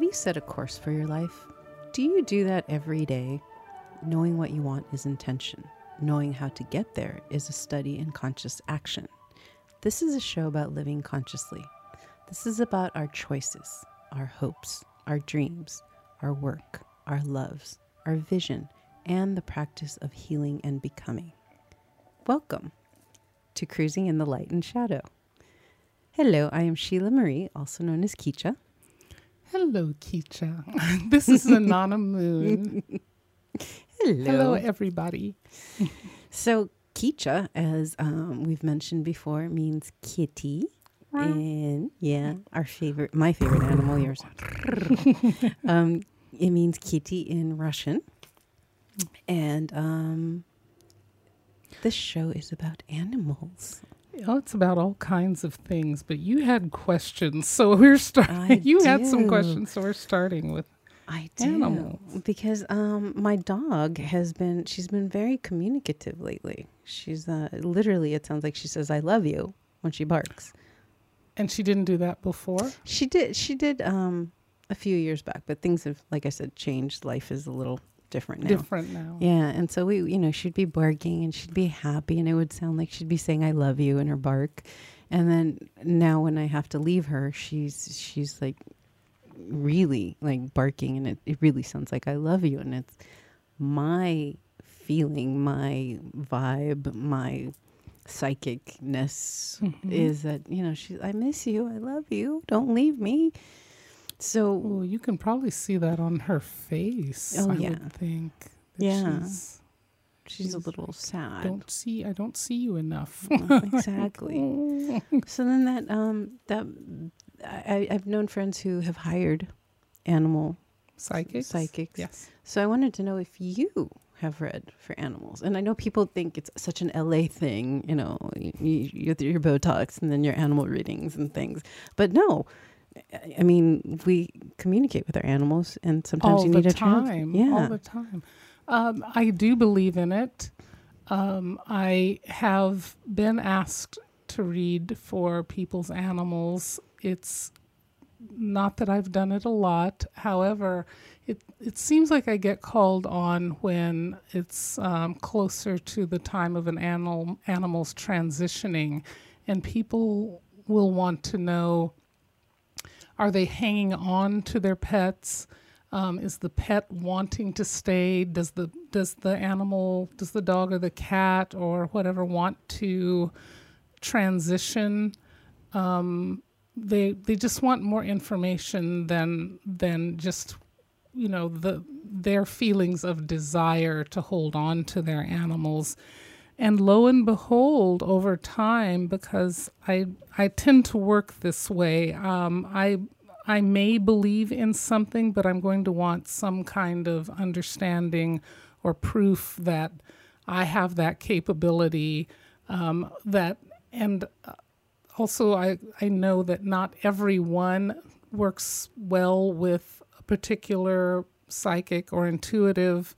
Have you set a course for your life? Do you do that every day? Knowing what you want is intention. Knowing how to get there is a study in conscious action. This is a show about living consciously. This is about our choices, our hopes, our dreams, our work, our loves, our vision, and the practice of healing and becoming. Welcome to Cruising in the Light and Shadow. Hello, I am Sheila Marie, also known as Kicha. Hello, Kicha. this is Ananda Moon. Hello. Hello, everybody. So, Kicha, as um, we've mentioned before, means kitty. And yeah, our favorite, my favorite animal, yours. um, it means kitty in Russian. And um, this show is about animals. Oh, it's about all kinds of things, but you had questions, so we're starting. You had some questions, so we're starting with I do Animals. because um, my dog has been she's been very communicative lately. She's uh, literally it sounds like she says I love you when she barks. And she didn't do that before. She did she did um, a few years back, but things have like I said changed. Life is a little different now. Different now. Yeah, and so we you know she'd be barking and she'd be happy and it would sound like she'd be saying I love you in her bark. And then now when I have to leave her, she's she's like really like barking and it, it really sounds like I love you and it's my feeling, my vibe, my psychicness Mhm. is that, you know, she I miss you, I love you, don't leave me. So Well, you can probably see that on her face. Oh, I yeah. would think. Yeah. she's, she's a little sad. don't see. I don't see you enough. exactly. So then that um that I, I've known friends who have hired animal Psychics. psychics. Yes. So I wanted to know if you have read for animals, and I know people think it's such an LA thing, you know, you, you, your Botox and then your animal readings and things. But no, I- mean we communicate with our animals, and sometimes all you need a time. Yeah, All the time. Um, I do believe in it. Um, I have been asked to read for people's animals. It's not that I've done it a lot. However, it it seems like I get called on when it's um, closer to the time of an animal animal's transitioning, and people will want to know: Are they hanging on to their pets? Um, is the pet wanting to stay? Does the does the animal, does the dog or the cat or whatever want to transition? Um, they they just want more information than than just you know the their feelings of desire to hold on to their animals and lo and behold over time because i i tend to work this way um, i i may believe in something but i'm going to want some kind of understanding or proof that i have that capability um, that and uh, also I, I know that not everyone works well with a particular psychic or intuitive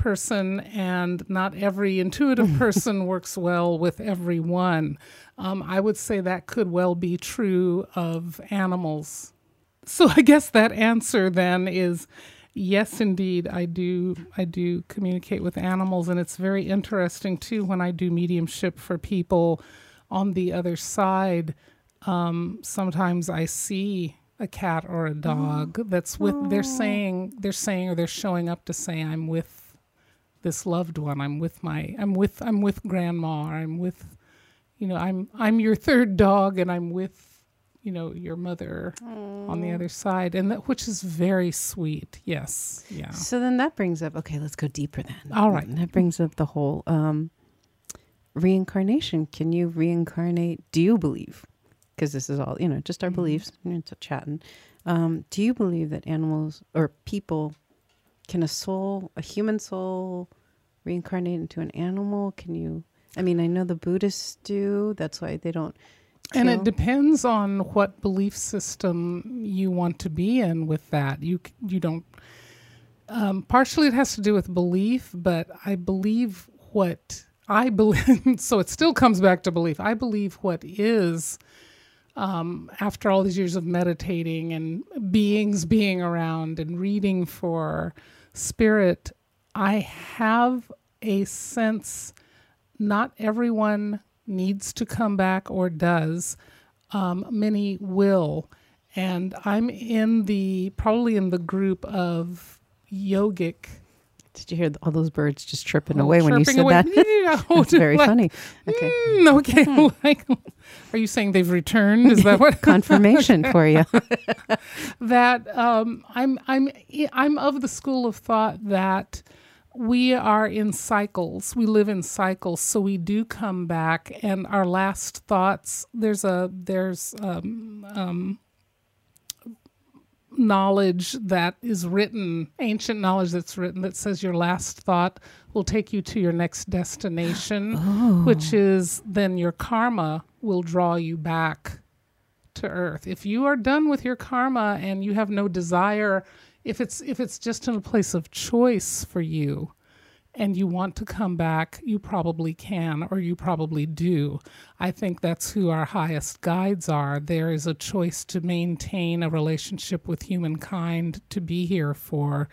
person and not every intuitive person works well with everyone um, i would say that could well be true of animals. So i guess that answer then is yes indeed i do i do communicate with animals and it's very interesting too when i do mediumship for people on the other side, um, sometimes I see a cat or a dog that's with. They're saying they're saying or they're showing up to say I'm with this loved one. I'm with my. I'm with. I'm with grandma. Or I'm with. You know. I'm. I'm your third dog, and I'm with. You know your mother on the other side, and that which is very sweet. Yes. Yeah. So then that brings up okay, let's go deeper then. All right. And that brings up the whole um, reincarnation. Can you reincarnate? Do you believe? Because this is all you know, just our Mhm. beliefs. We're just chatting. Um, do you believe that animals or people can a soul, a human soul, reincarnate into an animal? Can you? I mean, I know the Buddhists do. That's why they don't. And it depends on what belief system you want to be in with that. You you don't. Um, partially, it has to do with belief, but I believe what I believe. so it still comes back to belief. I believe what is um, after all these years of meditating and beings being around and reading for spirit, I have a sense not everyone needs to come back or does. Um, many will. And I'm in the probably in the group of yogic Did you hear all those birds just tripping Oh, away when you said away. that? Yeah, It's very like, funny. Okay. mm, okay. like, are you saying they've returned? Is that what? Confirmation for you. that um, I'm I'm I'm of the school of thought that we are in cycles. We live in cycles, so we do come back, and our last thoughts. There's a there's um, um, knowledge that is written, ancient knowledge that's written that says your last thought will take you to your next destination, oh. which is then your karma will draw you back to earth. If you are done with your karma and you have no desire, if it's if it's just in a place of choice for you and you want to come back, you probably can or you probably do. I think that's who our highest guides are. There is a choice to maintain a relationship with humankind to be here for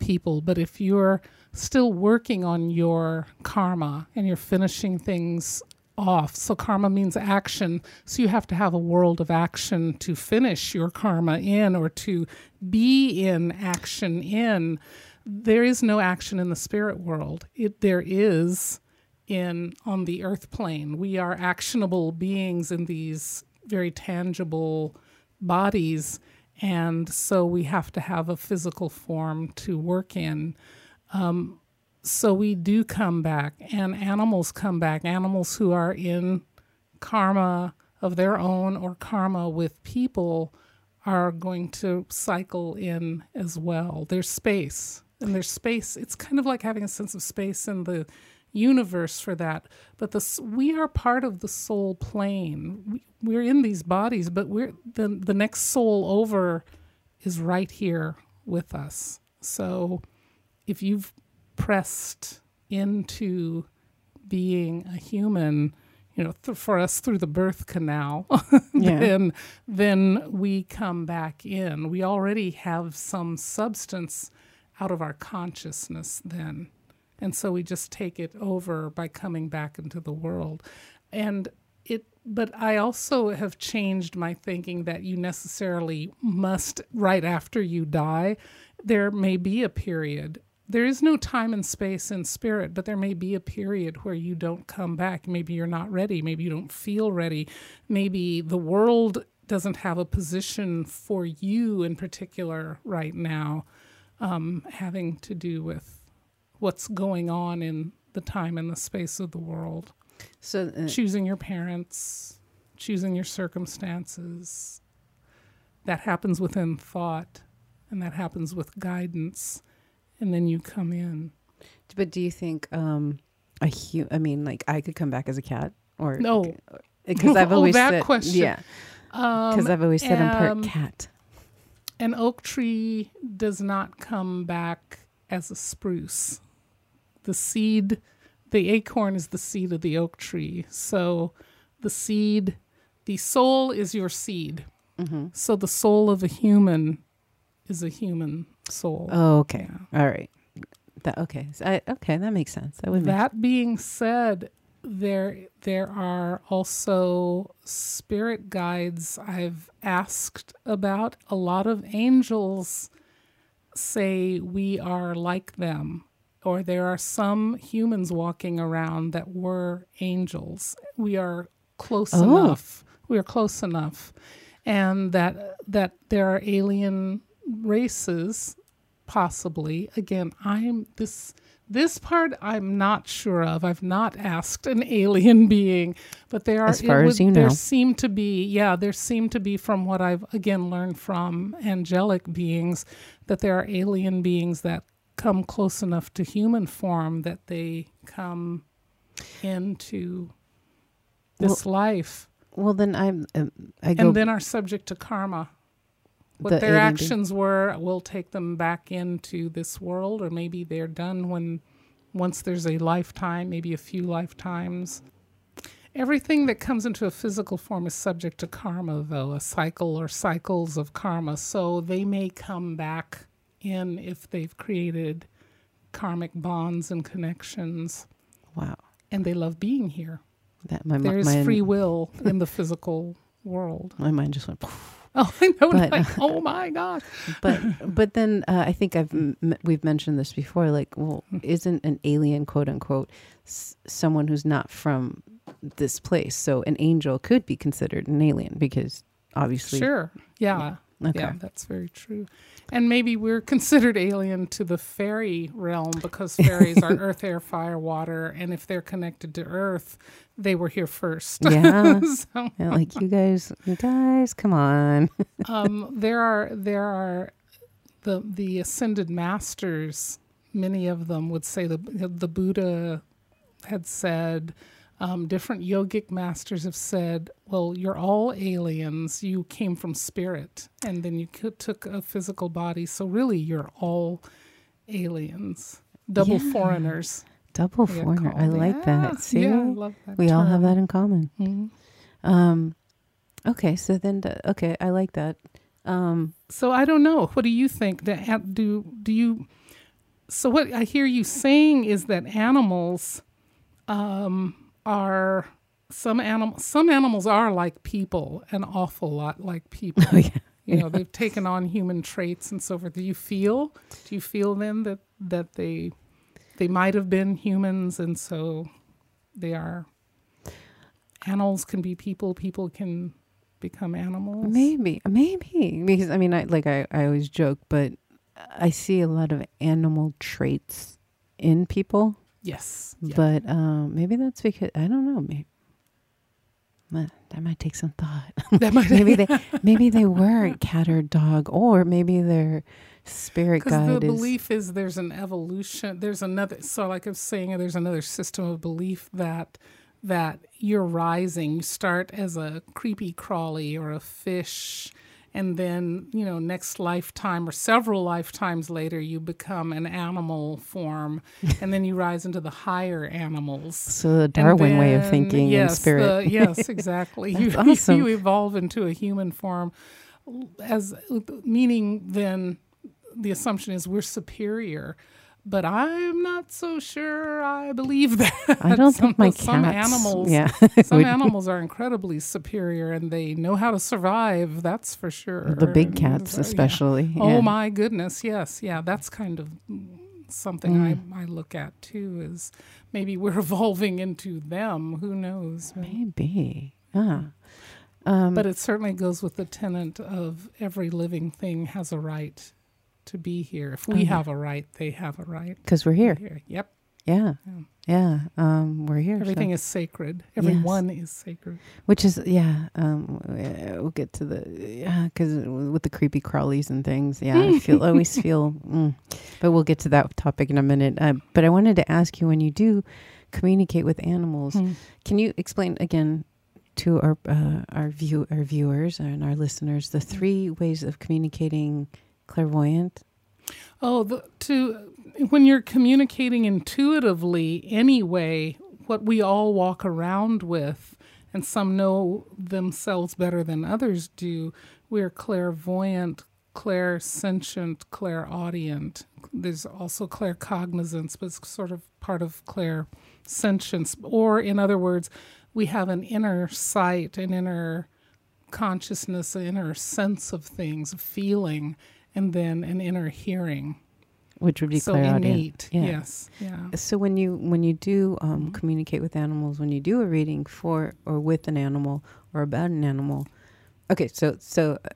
people. But if you're still working on your karma and you're finishing things off, so karma means action, so you have to have a world of action to finish your karma in or to be in action in. There is no action in the spirit world. It there is in on the earth plane. We are actionable beings in these very tangible bodies and so we have to have a physical form to work in. Um, so we do come back, and animals come back. Animals who are in karma of their own or karma with people are going to cycle in as well. There's space, and there's space. It's kind of like having a sense of space in the universe for that. But the we are part of the soul plane. We, we're in these bodies, but we're the the next soul over is right here with us. So if you've pressed into being a human, you know, th- for us through the birth canal, Yeah. then then we come back in. We already have some substance out of our consciousness then. And so we just take it over by coming back into the world. And it but I also have changed my thinking that you necessarily must right after you die. There may be a period there is no time and space in spirit, but there may be a period where you don't come back. Maybe you're not ready. Maybe you don't feel ready. Maybe the world doesn't have a position for you in particular right now, um, having to do with what's going on in the time and the space of the world. So, uh, Choosing your parents, choosing your circumstances. That happens within thought, and that happens with guidance and then you come in. but do you think um, a hu- I mean, like I could come back as a cat, or No. because I've Oh, always that said, question. yeah, because Um, I've always said I'm um, part cat. An oak tree does not come back as a spruce. The seed, the acorn is the seed of the oak tree. So the seed, the soul is your seed. Mm-hmm. So the soul of a human is a human soul. Oh, okay, Yeah. all right. That okay, so I, okay, that makes sense. That would That being said, there there are also spirit guides I've asked about. A lot of angels say we are like them, or there are some humans walking around that were angels. We are close Oh. enough. We are close enough, and that that there are alien races possibly again i'm this this part i'm not sure of. I've not asked an alien being but there are As far as you there seem to be yeah there seem to be from what i've again learned from angelic beings that there are alien beings that come close enough to human form that they come into this life. well, then I'm um, I go and then are subject to karma. What The their actions were will take them back into this world, or maybe they're done when once there's a lifetime, maybe a few lifetimes. Everything that comes into a physical form is subject to karma, though, a cycle or cycles of karma. So they may come back in if they've created karmic bonds and connections. Wow. And they love being here. That my There is free will in the physical world. my mind just went. Oh, I know. But- like, oh my gosh. but but then uh, I think I've m- we've mentioned this before. Like, well, Hmm. isn't an alien quote unquote s- someone who's not from this place? So an angel could be considered an alien because obviously, Sure. Yeah. Okay. Yeah, that's very true. And maybe we're considered alien to the fairy realm because fairies are earth, air, fire, water. And if they're connected to earth, they were here first. Yeah. so Yeah, like you guys, you guys, come on. um, there are there are the the ascended masters. Many of them would say the the Buddha had said. Um, different yogic masters have said, "Well, you're all aliens. You came from spirit, and then you took a physical body. So really, you're all aliens, double Yeah. foreigners." Double foreigner. I like Yeah, that. See, yeah, that. we all have that in common. Mhm. Um, okay, so then, the, okay, I like that. Um, So I don't know. What do you think? Do do do you? So what I hear you saying is that animals um, are some animal. Some animals are like people, an awful lot like people. oh yeah, You know, they've taken on human traits and so forth. Do you feel? Do you feel then that that they they might have been humans, and so they are. Animals can be people. People can become animals. maybe, maybe because I mean, I like I, I always joke, but I see a lot of animal traits in people. Yes. Yeah. But um, maybe that's because I don't know. Maybe that, might take some thought. that might maybe they maybe they were a cat or dog, or maybe their spirit Because the guide is. belief is there's an evolution. There's another. So, like I'm saying, there's another system of belief that that you're rising. You start as a creepy crawly or a fish, and then you know next lifetime or several lifetimes later you become an animal form, and then you rise into the higher animals. So the Darwin way of thinking yes, and spirit. the- yes, exactly. you, awesome. you evolve into a human form, as meaning then the assumption is we're superior. But I'm not so sure I believe that. I don't some, think my some cats. animals yeah, some animals are incredibly superior and they know how to survive, that's for sure. the big And cats, so, yeah. especially. Oh my goodness, yes, yeah, that's kind of something Mm. I, I look at too. Is maybe we're evolving into them. Who knows? Maybe. Yeah. Um, But it certainly goes with the tenet of every living thing has a right to be here. If we Okay. have a right, they have a right. because we're here. Here, yep. Yeah. Yeah. Yeah. Um, we're here. so- Everything is sacred. Everyone is sacred. Which is, yeah. Um, we'll get to the, yeah, because with the creepy crawlies and things, yeah, I feel, always feel, mm. but we'll get to that topic in a minute. Uh, but I wanted to ask you when you do communicate with animals, Hmm. can you explain again to our, uh, our view, our viewers and our listeners, the three ways of communicating clairvoyant? Oh, the, to when you're communicating intuitively anyway, what we all walk around with, and some know themselves better than others do, we're clairvoyant, clairsentient, clairaudient. There's also claircognizance, but it's sort of part of clairsentience. Or, in other words, we have an inner sight, an inner consciousness, an inner sense of things, a feeling, and then an inner hearing. Which would be so clairaudient. innate. Yeah. Yes. Yeah. So when you when you do um, Mhm. communicate with animals, when you do a reading for or with an animal or about an animal, okay. So so uh,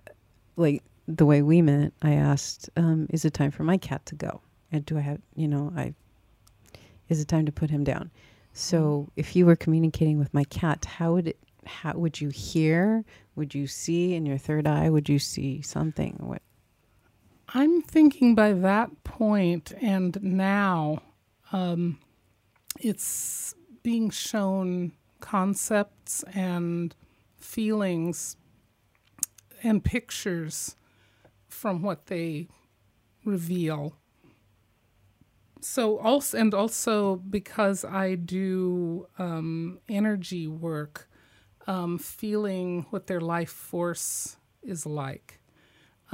like the way we met, I asked, um, "Is it time for my cat to go? And do I have you know I is it time to put him down?" So if you were communicating with my cat, how would it? How would you hear? Would you see in your third eye? Would you see something? What? I'm thinking by that point and now, um, it's being shown concepts and feelings and pictures from what they reveal. so also and also because I do um, energy work, um, feeling what their life force is like.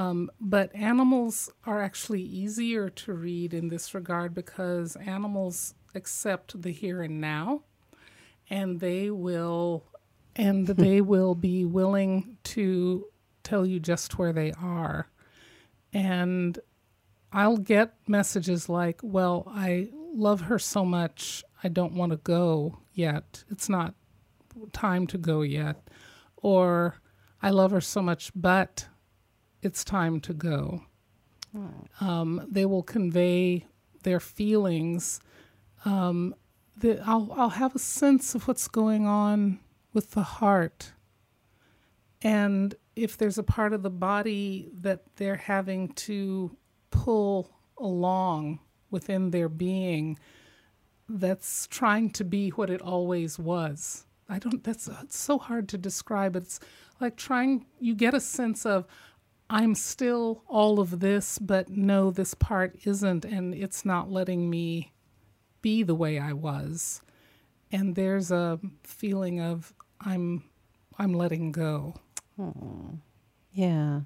Um, but animals are actually easier to read in this regard because animals accept the here and now, and they will, and they will be willing to tell you just where they are, and I'll get messages like, "Well, I love her so much, I don't want to go yet. It's not time to go yet," or "I love her so much, but." It's time to go. Um, they will convey their feelings. Um, the, I'll, I'll have a sense of what's going on with the heart. And if there's a part of the body that they're having to pull along within their being that's trying to be what it always was. I don't, that's it's so hard to describe. It's like trying, you get a sense of, I'm still all of this, but no, this part isn't, and it's not letting me be the way I was. And there's a feeling of I'm I'm letting go. Oh, yeah.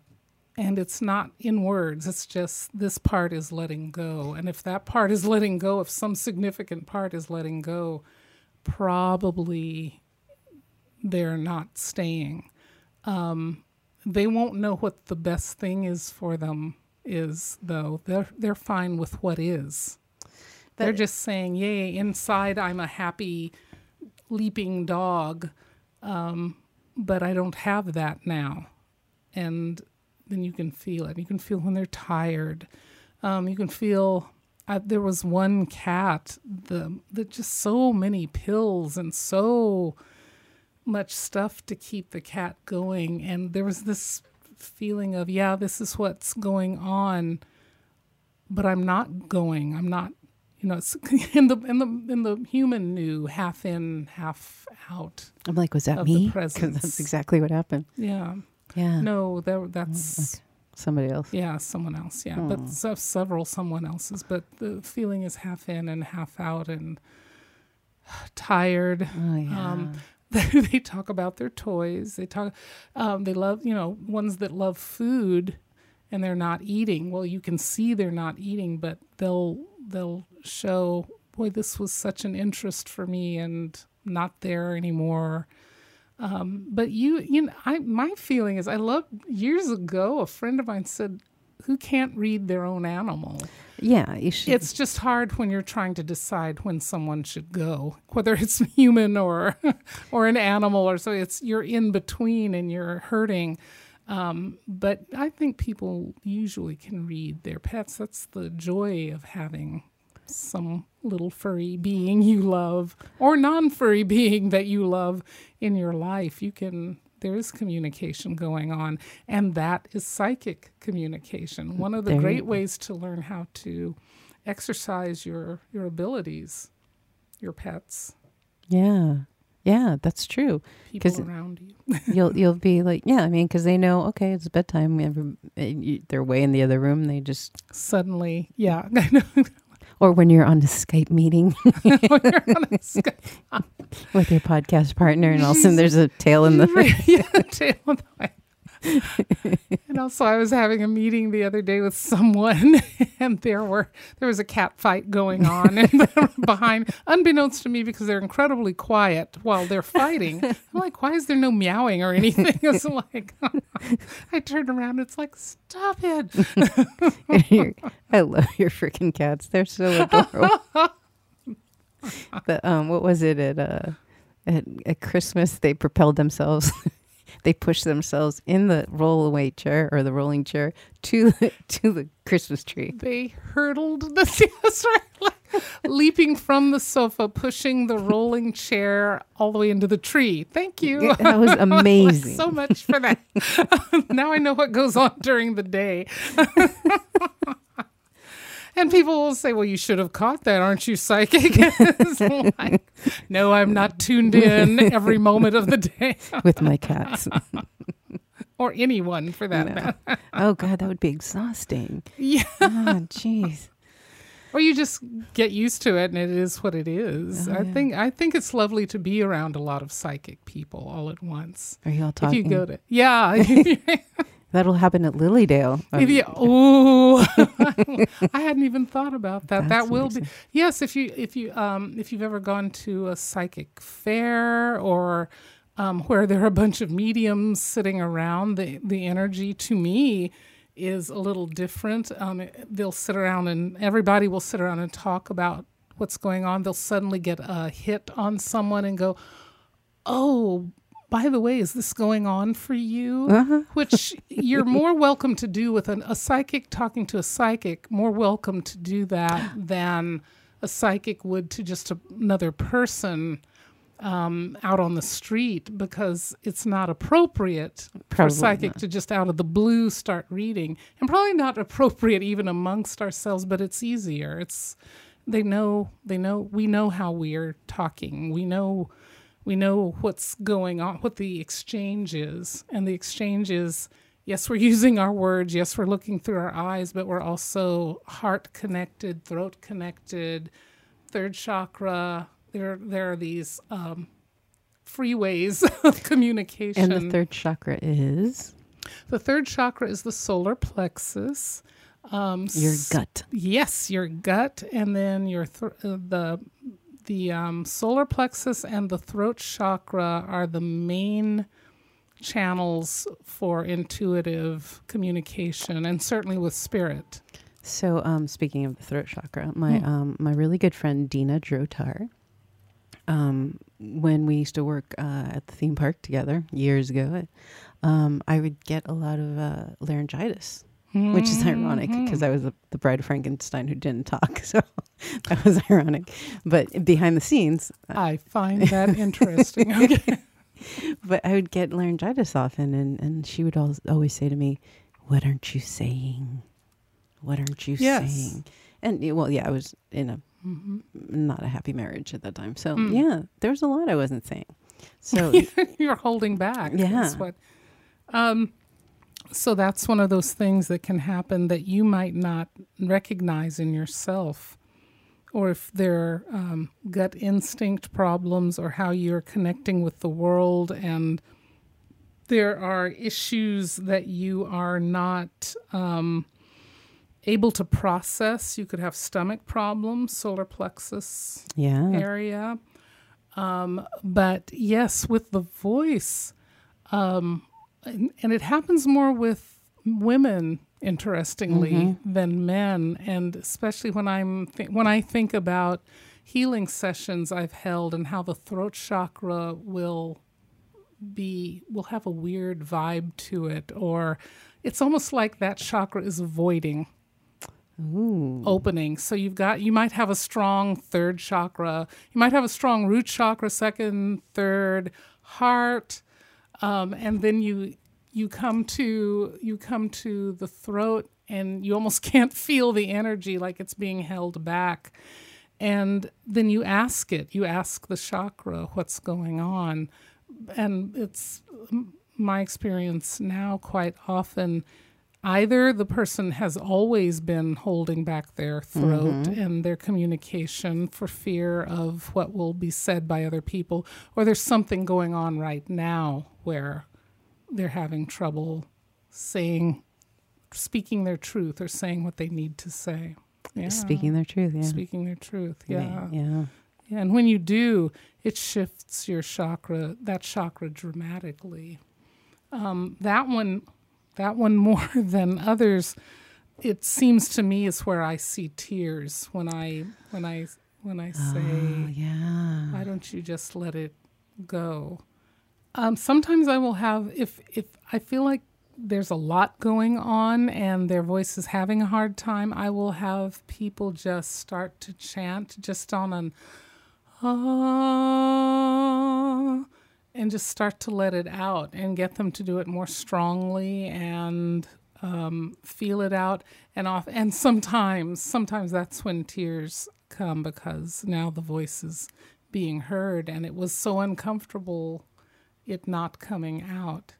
And it's not in words, it's just this part is letting go. And if that part is letting go, if some significant part is letting go, probably they're not staying. Um, they won't know what the best thing is for them is though. They're they're fine with what is. But they're just saying, "Yay, inside I'm a happy leaping dog." Um, but I don't have that now. And then you can feel it. You can feel when they're tired. Um, you can feel uh, there was one cat the that just so many pills and so much stuff to keep the cat going. And there was this feeling of, yeah, this is what's going on, but I'm not going. I'm not, you know, it's in the in the in the human new half in, half out. I'm like, was that me? Because that's exactly what happened. Yeah. Yeah. No, that, that's. Okay. Somebody else. Yeah, someone else. Yeah, but so, several someone else's. But the feeling is half in and half out, and tired. Oh, yeah. Um, they talk about their toys. They talk, um, they love, you know, ones that love food and they're not eating. Well, you can see they're not eating, but they'll they'll show, boy, this was such an interest for me and not there anymore. Um, but you, you know, I my feeling is I love years ago a friend of mine said, "Who can't read their own animal?" Yeah, It's just hard when you're trying to decide when someone should go, whether it's human or or an animal or so. It's you're in between and you're hurting. Um, but I think people usually can read their pets. That's the joy of having some little furry being you love or non-furry being that you love in your life. You can there is communication going on, and that is psychic communication. Mm, One of the there great ways to learn how to exercise your your abilities, your pets. Yeah. Yeah, that's true. People around you. you'll you'll be like, yeah, I mean, because they know, okay, it's bedtime. Eh, they're way in the other room. They just suddenly, yeah, mm. Or when you're on a Skype meeting. With your podcast partner, and all of a sudden there's a tail in the yeah, tail in the and also, I was having a meeting the other day with someone, and there were there was a cat fight going on, behind, unbeknownst to me, because they're incredibly quiet while they're fighting. I'm like, why is there no meowing or anything? It's like, I turned around, it's like, stop it! I love your freaking cats; they're so adorable. but um, what was it at uh, at, at Christmas? They propelled themselves they push themselves in the rollaway chair or the rolling chair to the, to the Christmas tree. They hurtled the yes, right, leaping from the sofa, pushing the rolling chair all the way into the tree. Thank you. That was amazing. so much for that. now I know what goes on during the day. And people will say, "Well, you should have caught that, aren't you psychic?" like, no, I'm not tuned in every moment of the day with my cats. or anyone for that no. matter. oh God, that would be exhausting. Yeah. Oh, jeez. or you just get used to it and it is what it is. Oh, I yeah. think I think it's lovely to be around a lot of psychic people all at once. Are you all If talking? you go to yeah, if That'll happen at Lily Dale. Um, you ooh, I hadn't even thought about that. That's that will be yes. If you if you um if you've ever gone to a psychic fair or um, where there are a bunch of mediums sitting around, the the energy to me is a little different. Um, they'll sit around and everybody will sit around and talk about what's going on. They'll suddenly get a hit on someone and go, "Oh, by the way, is this going on for you?" Uh-huh. Which you're more welcome to do with an, a psychic talking to a psychic. More welcome to do that than a psychic would to just a, another person um, out on the street because it's not appropriate for a psychic not. to just out of the blue start reading, and probably not appropriate even amongst ourselves. But it's easier. It's they know they know we know how we're talking. We know we know what's going on, what the exchange is, and the exchange is. Yes, we're using our words. Yes, we're looking through our eyes, but we're also heart connected, throat connected, third chakra. There, there are these um, freeways of communication. And the third chakra is The third chakra is the solar plexus. Um, your gut. Yes, your gut, and then your th- uh, the the um, solar plexus and the throat chakra are the main channels for intuitive communication, and certainly with spirit. So, um, speaking of the throat chakra, my Hmm. um, my really good friend Dina Drotar, um, when we used to work uh, at the theme park together years ago, um, I would get a lot of uh, laryngitis, which is ironic Mm-hmm. because I was the, the bride of Frankenstein who didn't talk, so that was ironic. But behind the scenes, I find that interesting. Okay. but I would get laryngitis often, and, and she would always, always say to me, What aren't you saying? What aren't you Yes. saying? And well, yeah, I was in a Mhm. not a happy marriage at that time. So, Mm. yeah, there was a lot I wasn't saying. So, You're holding back. Yeah. is what. Um, so that's one of those things that can happen that you might not recognize in yourself, or if there are um, gut instinct problems, or how you're connecting with the world, and there are issues that you are not um, able to process. You could have stomach problems, solar plexus yeah. area. Um, but yes, with the voice, um, and, and it happens more with women, interestingly, mm-hmm. than men. And especially when I'm th- when I think about healing sessions I've held and how the throat chakra will be will have a weird vibe to it, or it's almost like that chakra is avoiding Ooh. opening. So you've got you might have a strong third chakra. You might have a strong root chakra, second, third, heart, um, and then you you come to you come to the throat, and you almost can't feel the energy, like it's being held back. And then you ask it. You ask the chakra what's going on, and it's my experience now quite often either the person has always been holding back their throat and their communication for fear of what will be said by other people, or there's something going on right now where they're having trouble saying, speaking their truth or saying what they need to say. Yeah. Speaking their truth. Yeah. Speaking their truth. Yeah. Yeah. Yeah, and when you do, it shifts your chakra, that chakra dramatically. Um, that one, that one more than others, it seems to me is where I see tears when I when I when I say, Oh, yeah. "Why don't you just let it go?" Um, sometimes I will have if if I feel like there's a lot going on and their voice is having a hard time, I will have people just start to chant just on an ah, and just start to let it out and get them to do it more strongly and um, feel it out and off. And sometimes, sometimes that's when tears come because now the voice is being heard and it was so uncomfortable it not coming out.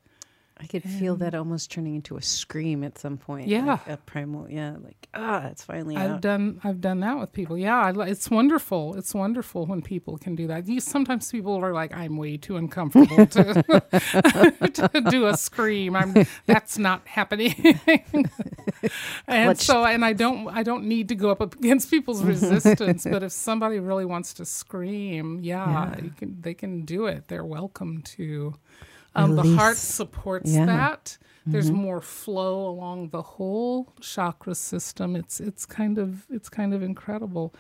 I could feel that almost turning into a scream at some point. Yeah. like a primal. Yeah, like ah, it's finally I've out. done I've done that with people. Yeah, I, it's wonderful. It's wonderful when people can do that. You, sometimes people are like, "I'm way too uncomfortable to, to do a scream. I'm that's not happening." and Clutch. so, and I don't I don't need to go up against people's resistance. but if somebody really wants to scream, yeah, Yeah. You can they can do it. They're welcome to. Um, the heart supports Yeah. that. There's Mm-hmm. more flow along the whole chakra system. It's it's kind of it's kind of incredible.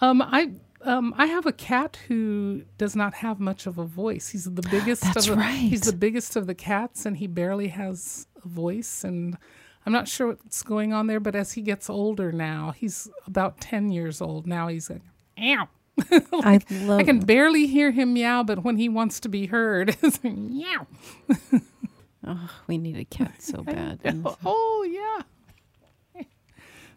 Um, I um, I have a cat who does not have much of a voice. He's the biggest. That's of the, He's the biggest of the cats, and he barely has a voice. And I'm not sure what's going on there. But as he gets older now, he's about ten years old now. He's like, ow. I love. I can barely hear him meow, but when he wants to be heard, it's like, meow. oh, we need a cat so bad. Oh, yeah.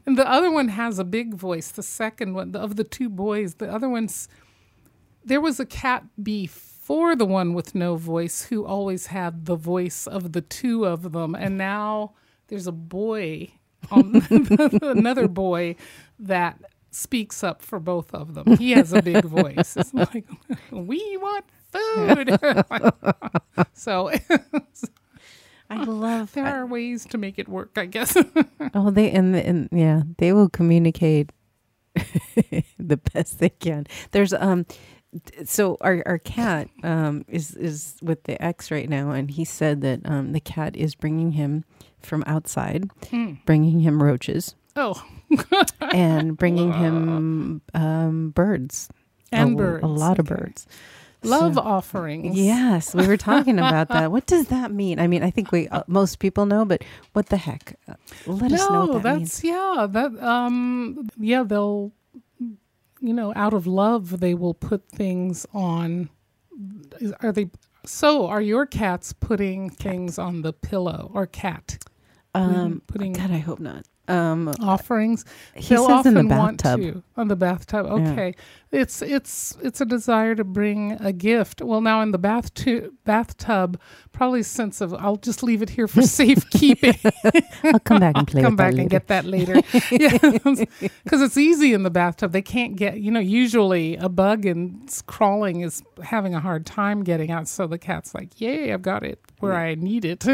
And the other one has a big voice. The second one, the, of the two boys, the other one's. There was a cat before the one with no voice who always had the voice of the two of them, and now there's a boy, um, another boy that speaks up for both of them. He has a big voice. It's like, we want food. so I love. there are ways to make it work, I guess. Oh, they and, and yeah, they will communicate the best they can. There's um, so our our cat um is is with the ex right now, and he said that um the cat is bringing him from outside, Hmm. bringing him roaches Oh, and bringing him um birds and a, birds. a lot of birds. Love So- offerings. Yes, we were talking about that. What does that mean? I mean, I think we uh, most people know, but what the heck? Uh, let us know No, what that that's means. yeah. That um yeah, they'll you know, out of love they will put things on are they so are your cats putting things on the pillow or cat? Um, putting God, I hope not. Um, offerings. he They'll says in the often want bathtub. to on the bathtub. Okay, it's it's it's a desire to bring a gift. Well, now in the bath tu- bathtub, probably sense of I'll just leave it here for safekeeping. I'll come back and play Come back and get that later. because it's easy in the bathtub. They can't get you know. Usually, a bug and crawling is having a hard time getting out. So the cat's like, "Yay, I've got it where I need it."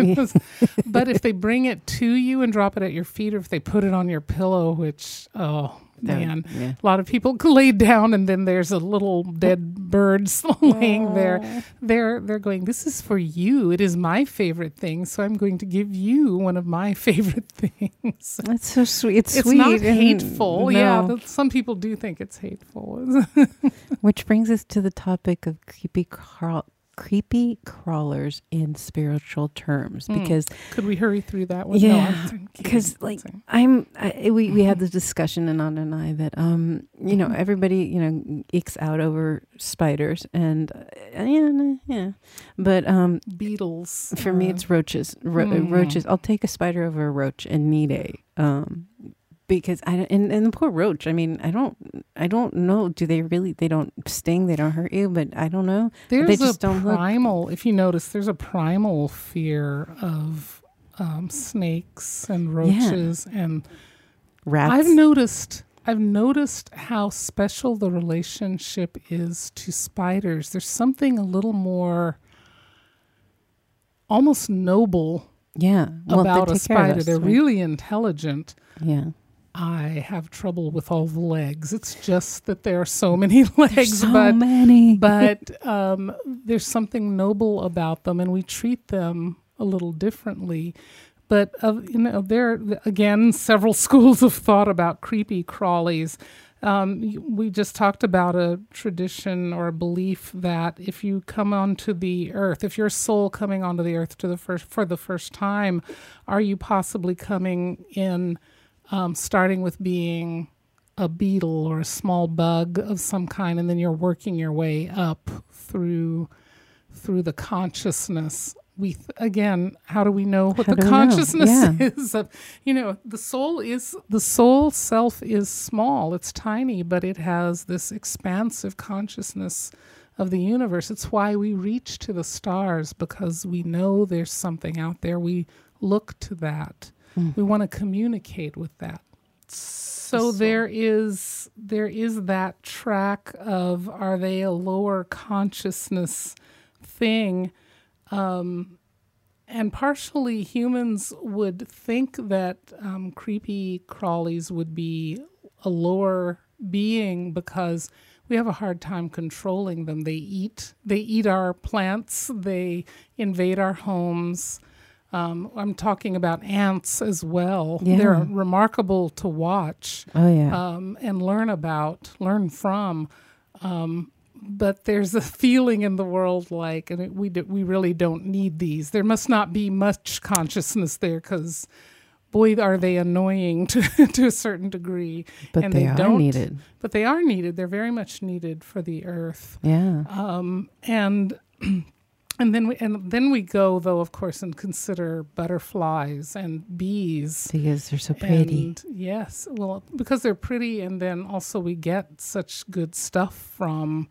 but if they bring it to you and drop it at your feet, or if they put it on your pillow, which oh man, yeah. a lot of people lay down and then there's a little dead bird laying there. They're they're going, This is for you. It is my favorite thing, so I'm going to give you one of my favorite things. That's so sweet. It's, It's sweet. not hateful. Yeah. no. th- Some people do think it's hateful. Which brings us to the topic of creepy crawl, creepy crawlers in spiritual terms, Hmm. because Could we hurry through that one? Yeah, I'm kidding. because like I'm, I, we we had this discussion, Ananda and I, that um, you know, Mhm. everybody you know ekes out over spiders, and uh, yeah, yeah, but um, Beetles. for me uh, it's roaches. Ro- Mm. Roaches. I'll take a spider over a roach any day. Um, because I don't- and, and the poor roach. I mean, I don't, I don't know. Do they really? They don't sting. They don't hurt you. But I don't know. There's they just a don't look- primal, if you notice, there's a primal fear of um, snakes and roaches and Rats. I've noticed I've noticed how special the relationship is to spiders. There's something a little more almost noble yeah. Well, about a take care of spider. They're really intelligent. Yeah. I have trouble with all the legs. It's just that there are so many legs, There's so but many. but um, there's something noble about them, and we treat them a little differently. But uh, you know, there are, again several schools of thought about creepy crawlies. Um, we just talked about a tradition or a belief that if you come onto the earth, if your soul coming onto the earth to the first for the first time, are you possibly coming in, um, starting with being a beetle or a small bug of some kind, and then you're working your way up through through the consciousness. We th- again, how do we know what How the do we know? consciousness Yeah. is? Of, you know, the soul is the soul self is small. It's tiny, but it has this expansive consciousness of the universe. It's why we reach to the stars because we know there's something out there. We look to that. Mm. We want to communicate with that. So, So- there is there is that track of are they a lower consciousness thing? Um, and partially humans would think that um, creepy crawlies would be a lower being because we have a hard time controlling them. They eat they eat our plants. They invade our homes. Um, I'm talking about ants as well. They're remarkable to watch Oh yeah. um, and learn about, learn from. Um, but there's a feeling in the world like, and it, we do, we really don't need these. There must not be much consciousness there because, boy, are they annoying to to a certain degree. but and they, they are don't- needed. But they are needed. They're very much needed for the earth. Yeah. Um, and and then we and then we go though, of course, and consider butterflies and bees. because they're so pretty. And yes, well, because they're pretty, and then also we get such good stuff from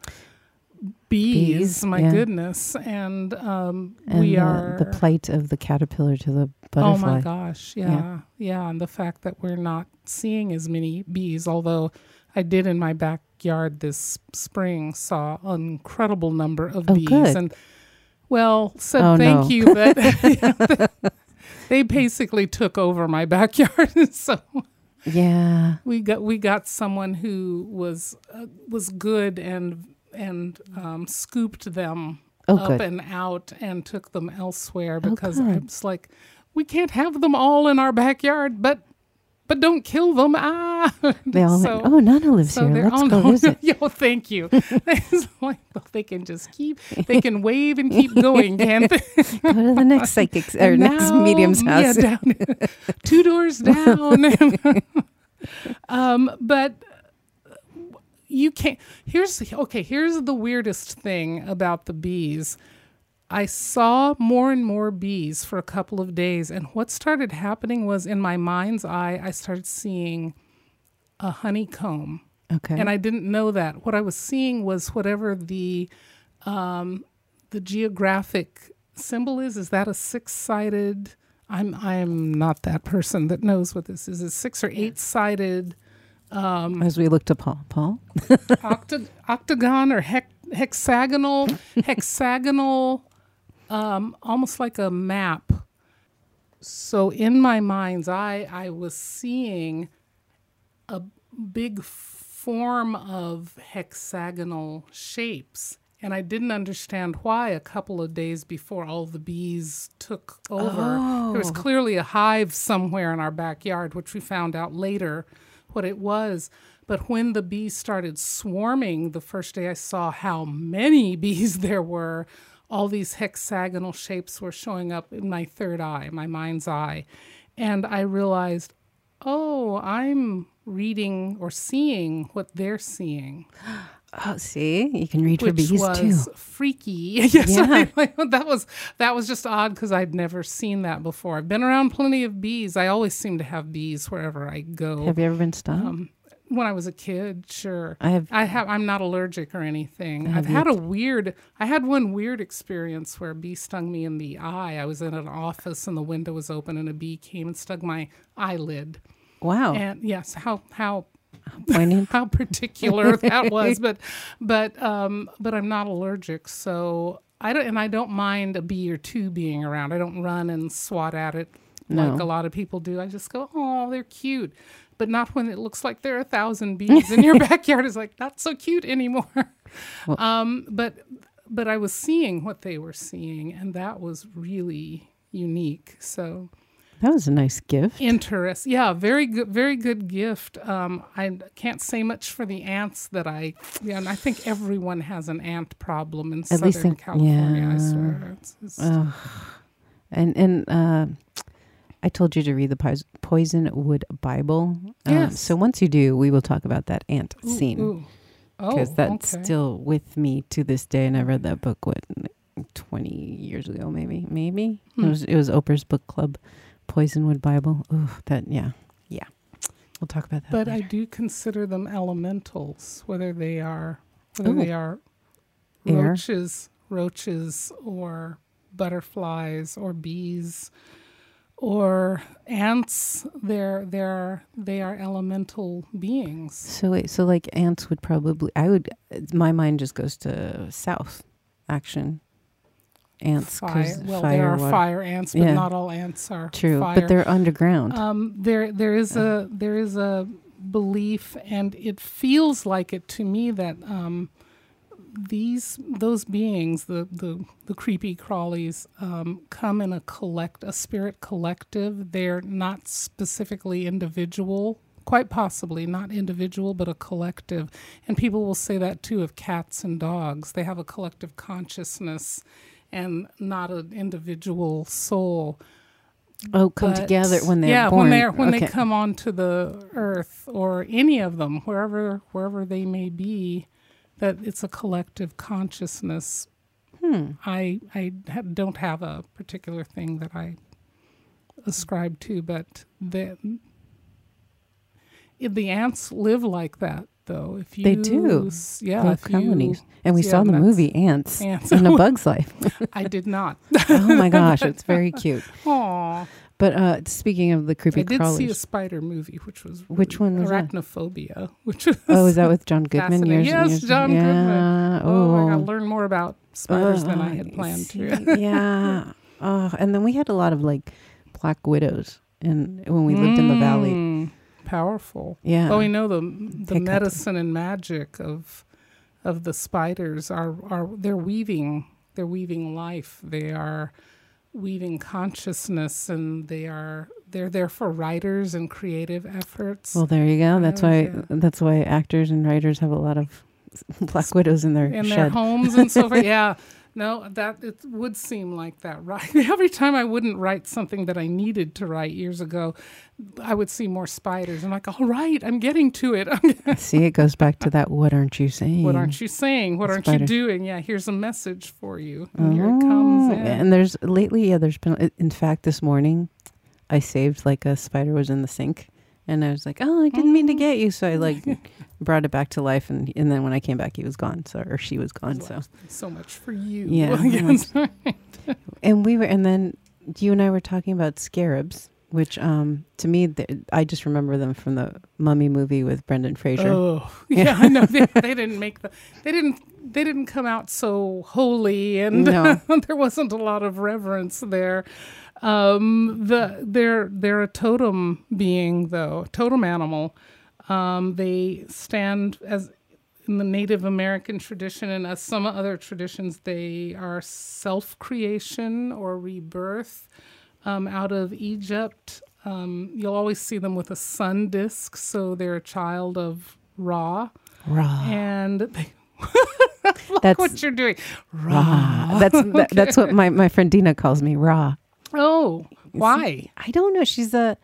bees. Bees, my yeah. goodness, and um, and we the, are the plight of the caterpillar to the butterfly. Oh my gosh, yeah, Yeah. yeah, and the fact that we're not seeing as many bees, although I did in my backyard this spring saw an incredible number of Oh, bees, good. and well, said Oh, thank no. you, but they basically took over my backyard, so Yeah. we got we got someone who was uh, was good and and um, scooped them Oh, up good. and out and took them elsewhere Oh, because I was like, we can't have them all in our backyard, but but don't kill them. Ah, They all so, went, oh, Nana lives so here. they're Let's all go no, visit. Yo, thank you. It's like, well, they can just keep, they can wave and keep going, can't they? go to the next psychic or And next now- medium's yeah, house. down, two doors down. um, but you can't. Here's okay. Here's the weirdest thing about the bees. I saw more and more bees for a couple of days, and what started happening was in my mind's eye, I started seeing a honeycomb okay. and I didn't know that. What I was seeing was whatever the um, the geographic symbol is. Is that a six sided? I'm I'm not that person that knows what this is. Is six or eight sided As we look to Paul. Paul? octa- octagon or hec- hexagonal hexagonal um, almost like a map. So in my mind's eye i was seeing a big form of hexagonal shapes. And i didn't understand why a couple of days before all the bees took over. There was Oh. clearly a hive somewhere in our backyard which we found out later what it was. But when the bees started swarming the first day i saw how many bees there were all these hexagonal shapes were showing up in my third eye my mind's eye and i realized oh i'm reading or seeing what they're seeing Oh, see? You can read for bees was too. freaky. yes, Yeah. That was that was just odd because I'd never seen that before. I've been around plenty of bees. I always seem to have bees wherever I go. Have you ever been stung? Um, when I was a kid, sure. I have. I have. I'm not allergic or anything. I've had a weird. I had one weird experience where a bee stung me in the eye. I was in an office and the window was open and a bee came and stung my eyelid. Wow. And yes, how how Poignant. how particular that was, but but um, but I'm not allergic, so I don't and I don't mind a bee or two being around. I don't run and swat at it like a lot of people do. I just go, oh, they're cute, but not when it looks like there are a thousand bees in your backyard. It's like not so cute anymore. Well- um, but but I was seeing what they were seeing, and that was really unique. So That was a nice gift. interest yeah very good very good gift um i can't say much for the ants that i yeah and i think everyone has an ant problem in At southern in- california i yeah. swear it's, it's. And and uh, I told you to read the Pois- Poisonwood Bible. Um, so once you do, we will talk about that ant scene ooh. oh because that's okay. still with me to this day. And I read that book what twenty years ago, maybe, maybe Hmm. it was it was Oprah's book club, Poisonwood Bible. Oh, that yeah, yeah. We'll talk about that. but i do consider them elementals whether they are whether Ooh. they are Air. roaches, roaches, or butterflies, or bees, or ants. They're they're they are elemental beings. So wait, so like ants would probably I would my mind just goes to south action. Ants Fire. Well, fire, there are water. fire ants, but Yeah. not all ants are True, fire. but they're underground. Um, there, there is a there is a belief, and it feels like it to me that um, these those beings, the the the creepy crawlies, um, come in a collect a spirit collective. They're not specifically individual. Quite possibly not individual, but a collective. And people will say that too of cats and dogs. They have a collective consciousness and not an individual soul oh, come but- together when they're yeah, born. when they're when Okay. they come onto the earth or any of them, wherever wherever they may be, that it's a collective consciousness. Hmm. I I don't have a particular thing that I ascribe to, but the if the ants live like that though. If you They do. yeah, if you- colonies. And we yeah, saw the movie Ants, Ants. in A Bug's Life. I did not. oh my gosh, it's very cute. Aw. But uh, speaking of the creepy I did crawlers, see a spider movie, which was Which one was that? Arachnophobia, which was oh, is that with John Goodman? Years Yes, years- John yeah. Goodman. Oh, oh, I got to learn more about spiders than I Oh, had planned see, to. yeah. Oh, and then we had a lot of like black widows, and when we lived in the valley, Mm, powerful. yeah. Well, we know the the Hiccup. medicine and magic of of the spiders are are they're weaving they're weaving life. They are weaving consciousness, and they are they're there for writers and creative efforts. well, there you go. That's why. yeah. That's why actors and writers have a lot of black widows in their in shed. their homes and so forth. Yeah. No, that it would seem like that, right? Every time I wouldn't write something that I needed to write years ago, I would see more spiders. I'm like, all right, I'm getting to it. See, it goes back to that. What aren't you saying? what aren't you saying? What aren't Spider. you doing? Yeah, here's a message for you. And here it comes Oh, in. And there's lately, yeah, there's been. In fact, this morning, I saved like a spider was in the sink, and I was like, oh, I didn't mean to oh. get you, so I like brought it back to life, and and then when I came back, he was gone, so or she was gone, so. so much for you. Yeah, Yes. And we were, and then you and I were talking about scarabs, which um to me, th- I just remember them from the Mummy movie with Brendan Fraser. Oh, yeah, I know. They, they didn't make the. They didn't. They didn't come out so holy, and No. there wasn't a lot of reverence there. Um, the they're they're a totem being, though totem animal. Um, they stand as in the Native American tradition and as some other traditions, they are self creation or rebirth um, out of Egypt. Um, you'll always see them with a sun disk, so they're a child of Ra. Raw. And they, That's what you're doing, raw. That's that, that's what my my friend Dina calls me. Raw. Oh, why? I don't know. She's a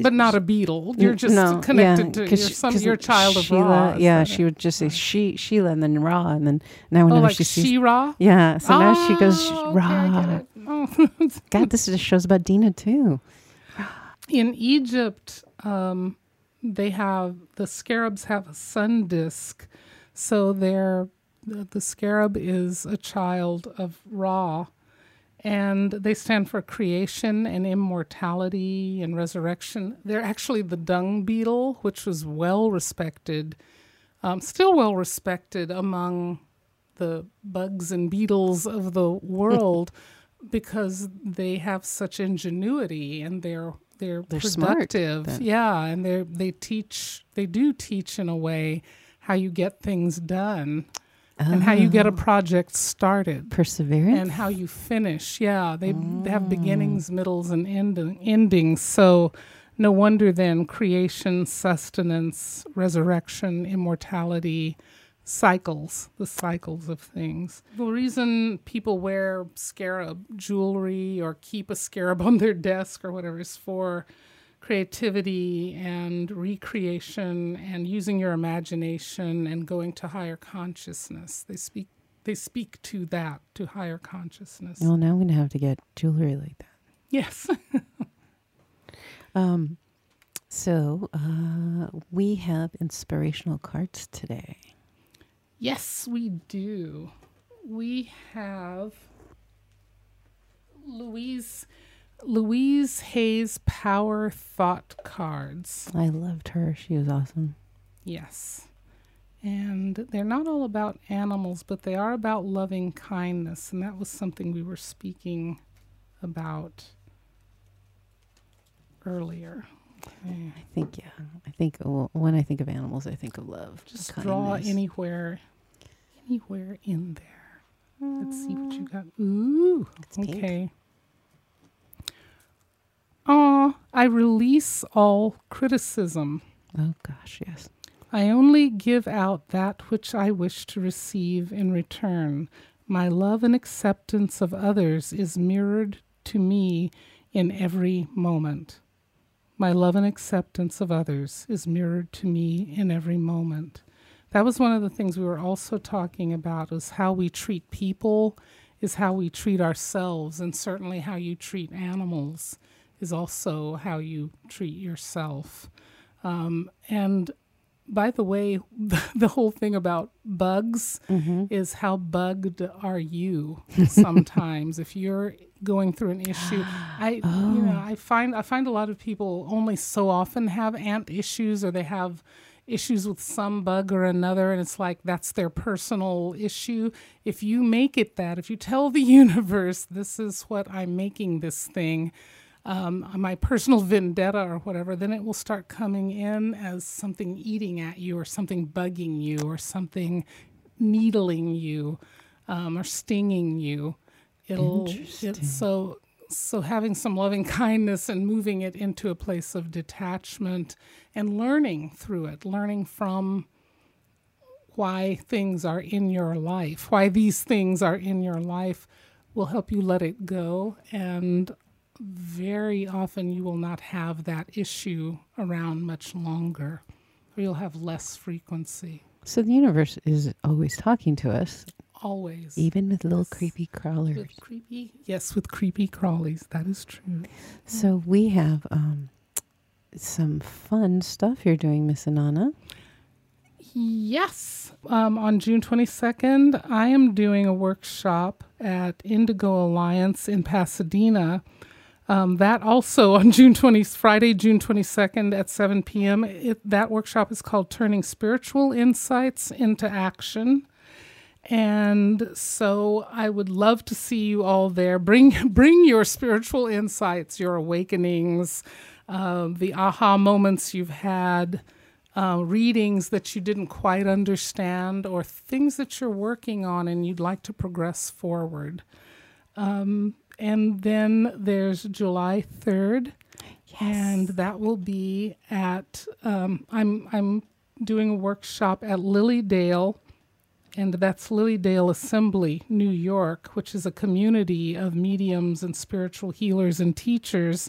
But not a beetle. You're just no, connected yeah, to she- some a child of Sheila, Ra. Yeah, she it? would just say she Sheila and then Ra and then now whenever Oh, like she sees She-Ra? yeah, so now she goes Oh, okay, Ra. It. Oh. God, this is show's about Dina too. in Egypt, um, they have the scarabs have a sun disk, so they're the, the scarab is a child of Ra, and they stand for creation and immortality and resurrection. They're actually the dung beetle, which was well respected, um, still well respected among the bugs and beetles of the world because they have such ingenuity and they're they're, They're productive. then. yeah, and they they teach they do teach in a way how you get things done and how you get a oh. project started Perseverance. and how you finish. Yeah, they, they have beginnings, oh. middles, and end- endings. So, no wonder then creation, sustenance, resurrection, immortality, cycles, the cycles of things. The reason people wear scarab jewelry or keep a scarab on their desk or whatever is for creativity and recreation and using your imagination and going to higher consciousness. They speak they speak to that, to higher consciousness. well, now I'm gonna have to get jewelry like that. Yes. Um, so uh, we have inspirational cards today. yes, we do. we have Louise Louise Hay's Power Thought Cards. I loved her. She was awesome. Yes. And they're not all about animals, but they are about loving kindness. And that was something we were speaking about earlier. Okay. I think, yeah. I think well, when I think of animals, I think of love. Just kindness. draw anywhere, anywhere in there. Let's see what you uh, got. Ooh, It's pink. Aw, I release all criticism. Oh, gosh, yes. I only give out that which I wish to receive in return. My love and acceptance of others is mirrored to me in every moment. My love and acceptance of others is mirrored to me in every moment. That was one of the things we were also talking about is how we treat people is how we treat ourselves and certainly how you treat animals is also how you treat yourself. Um, and by the way, the, whole thing about bugs Mm-hmm. is how bugged are you sometimes if you're going through an issue i Oh. you know i find i find a lot of people only so often have ant issues or they have issues with some bug or another and it's like that's their personal issue if you make it that if you tell the universe this is what i'm making this thing um, my personal vendetta or whatever, then it will start coming in as something eating at you or something bugging you or something needling you um, or stinging you. It'll Interesting. it's so so having some loving kindness and moving it into a place of detachment and learning through it, learning from why things are in your life, why these things are in your life will help you let it go and very often you will not have that issue around much longer or you'll have less frequency So the universe is always talking to us, always even with little Yes. creepy crawlers. with creepy yes with creepy crawlies that is true So we have um, some fun stuff you're doing, Miss Ananda. Yes. Um, on June 22nd, I am doing a workshop at Indigo Alliance in Pasadena. Um, that also on June 20, Friday, June 22nd at 7 p.m. It, that workshop is called Turning Spiritual Insights into Action. And so I would love to see you all there. Bring bring your spiritual insights, your awakenings, uh, the aha moments you've had, uh, readings that you didn't quite understand, or things that you're working on and you'd like to progress forward. Um, and then there's July 3rd, and that will be at um, I'm I'm doing a workshop at Lily Dale and that's Lily Dale Assembly, New York, which is a community of mediums and spiritual healers and teachers.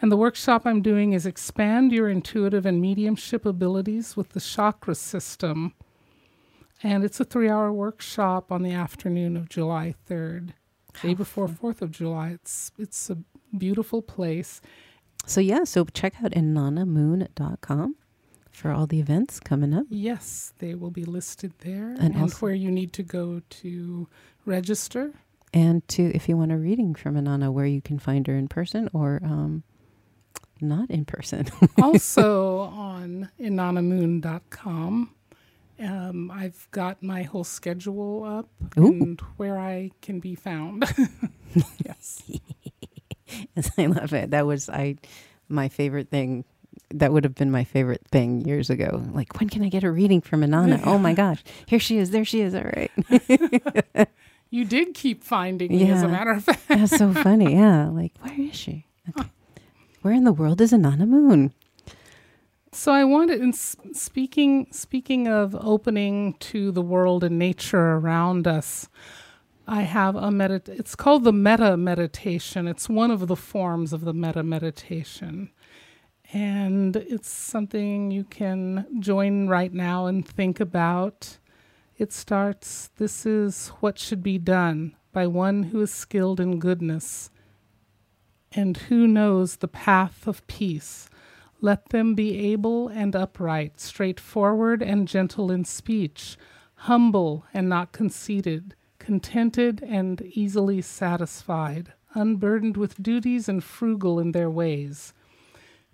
And the workshop I'm doing is expand your intuitive and mediumship abilities with the chakra system. And it's a three hour workshop on the afternoon of July 3rd, day before 4th of July. It's, it's a beautiful place. So yeah, so check out anandamoon.com for all the events coming up. Yes, they will be listed there And and, where you need to go to register. And to if you want a reading from Ananda, where you can find her in person or um, not in person. also on anandamoon.com. Um, I've got my whole schedule up Ooh. and where I can be found. yes. Yes, I love it. That was I my favorite thing. That would have been my favorite thing years ago. Like, when can I get a reading from Ananda? Oh my gosh, here she is. There she is. All right, You did keep finding me, as a Yeah. matter of fact. that's so funny. Yeah, like where is she? Okay. Where in the world is Ananda Moon? So I wanted, in speaking speaking of opening to the world and nature around us, I have a medit. It's called the metta meditation. It's one of the forms of the metta meditation, and it's something you can join right now and think about. It starts. This is what should be done by one who is skilled in goodness, and who knows the path of peace. Let them be able and upright, straightforward and gentle in speech, humble and not conceited, contented and easily satisfied, unburdened with duties and frugal in their ways,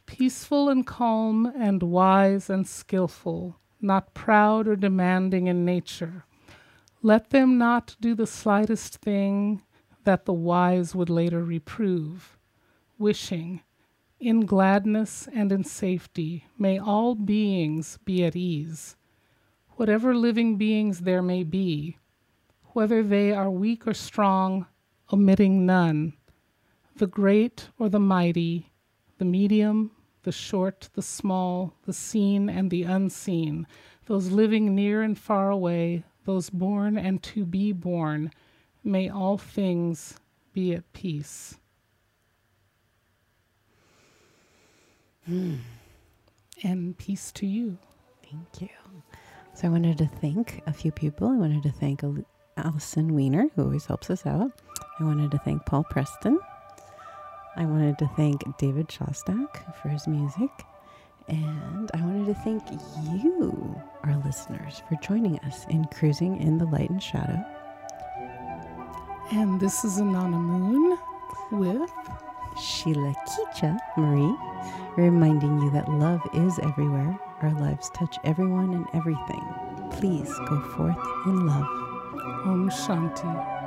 peaceful and calm and wise and skilful, not proud or demanding in nature. Let them not do the slightest thing that the wise would later reprove, wishing, in gladness and in safety, may all beings be at ease. Whatever living beings there may be, whether they are weak or strong, omitting none, the great or the mighty, the medium, the short, the small, the seen and the unseen, those living near and far away, those born and to be born, may all things be at peace. Hmm. And peace to you. Thank you. So I wanted to thank a few people. I wanted to thank Allison Weiner, who always helps us out. I wanted to thank Paul Preston. I wanted to thank David Shostak for his music. And I wanted to thank you, our listeners, for joining us in Cruising in the Light and Shadow. And this is Ananda Moon with Sheila Kicha Marie, reminding you that love is everywhere. Our lives touch everyone and everything. Please go forth in love. Om Shanti.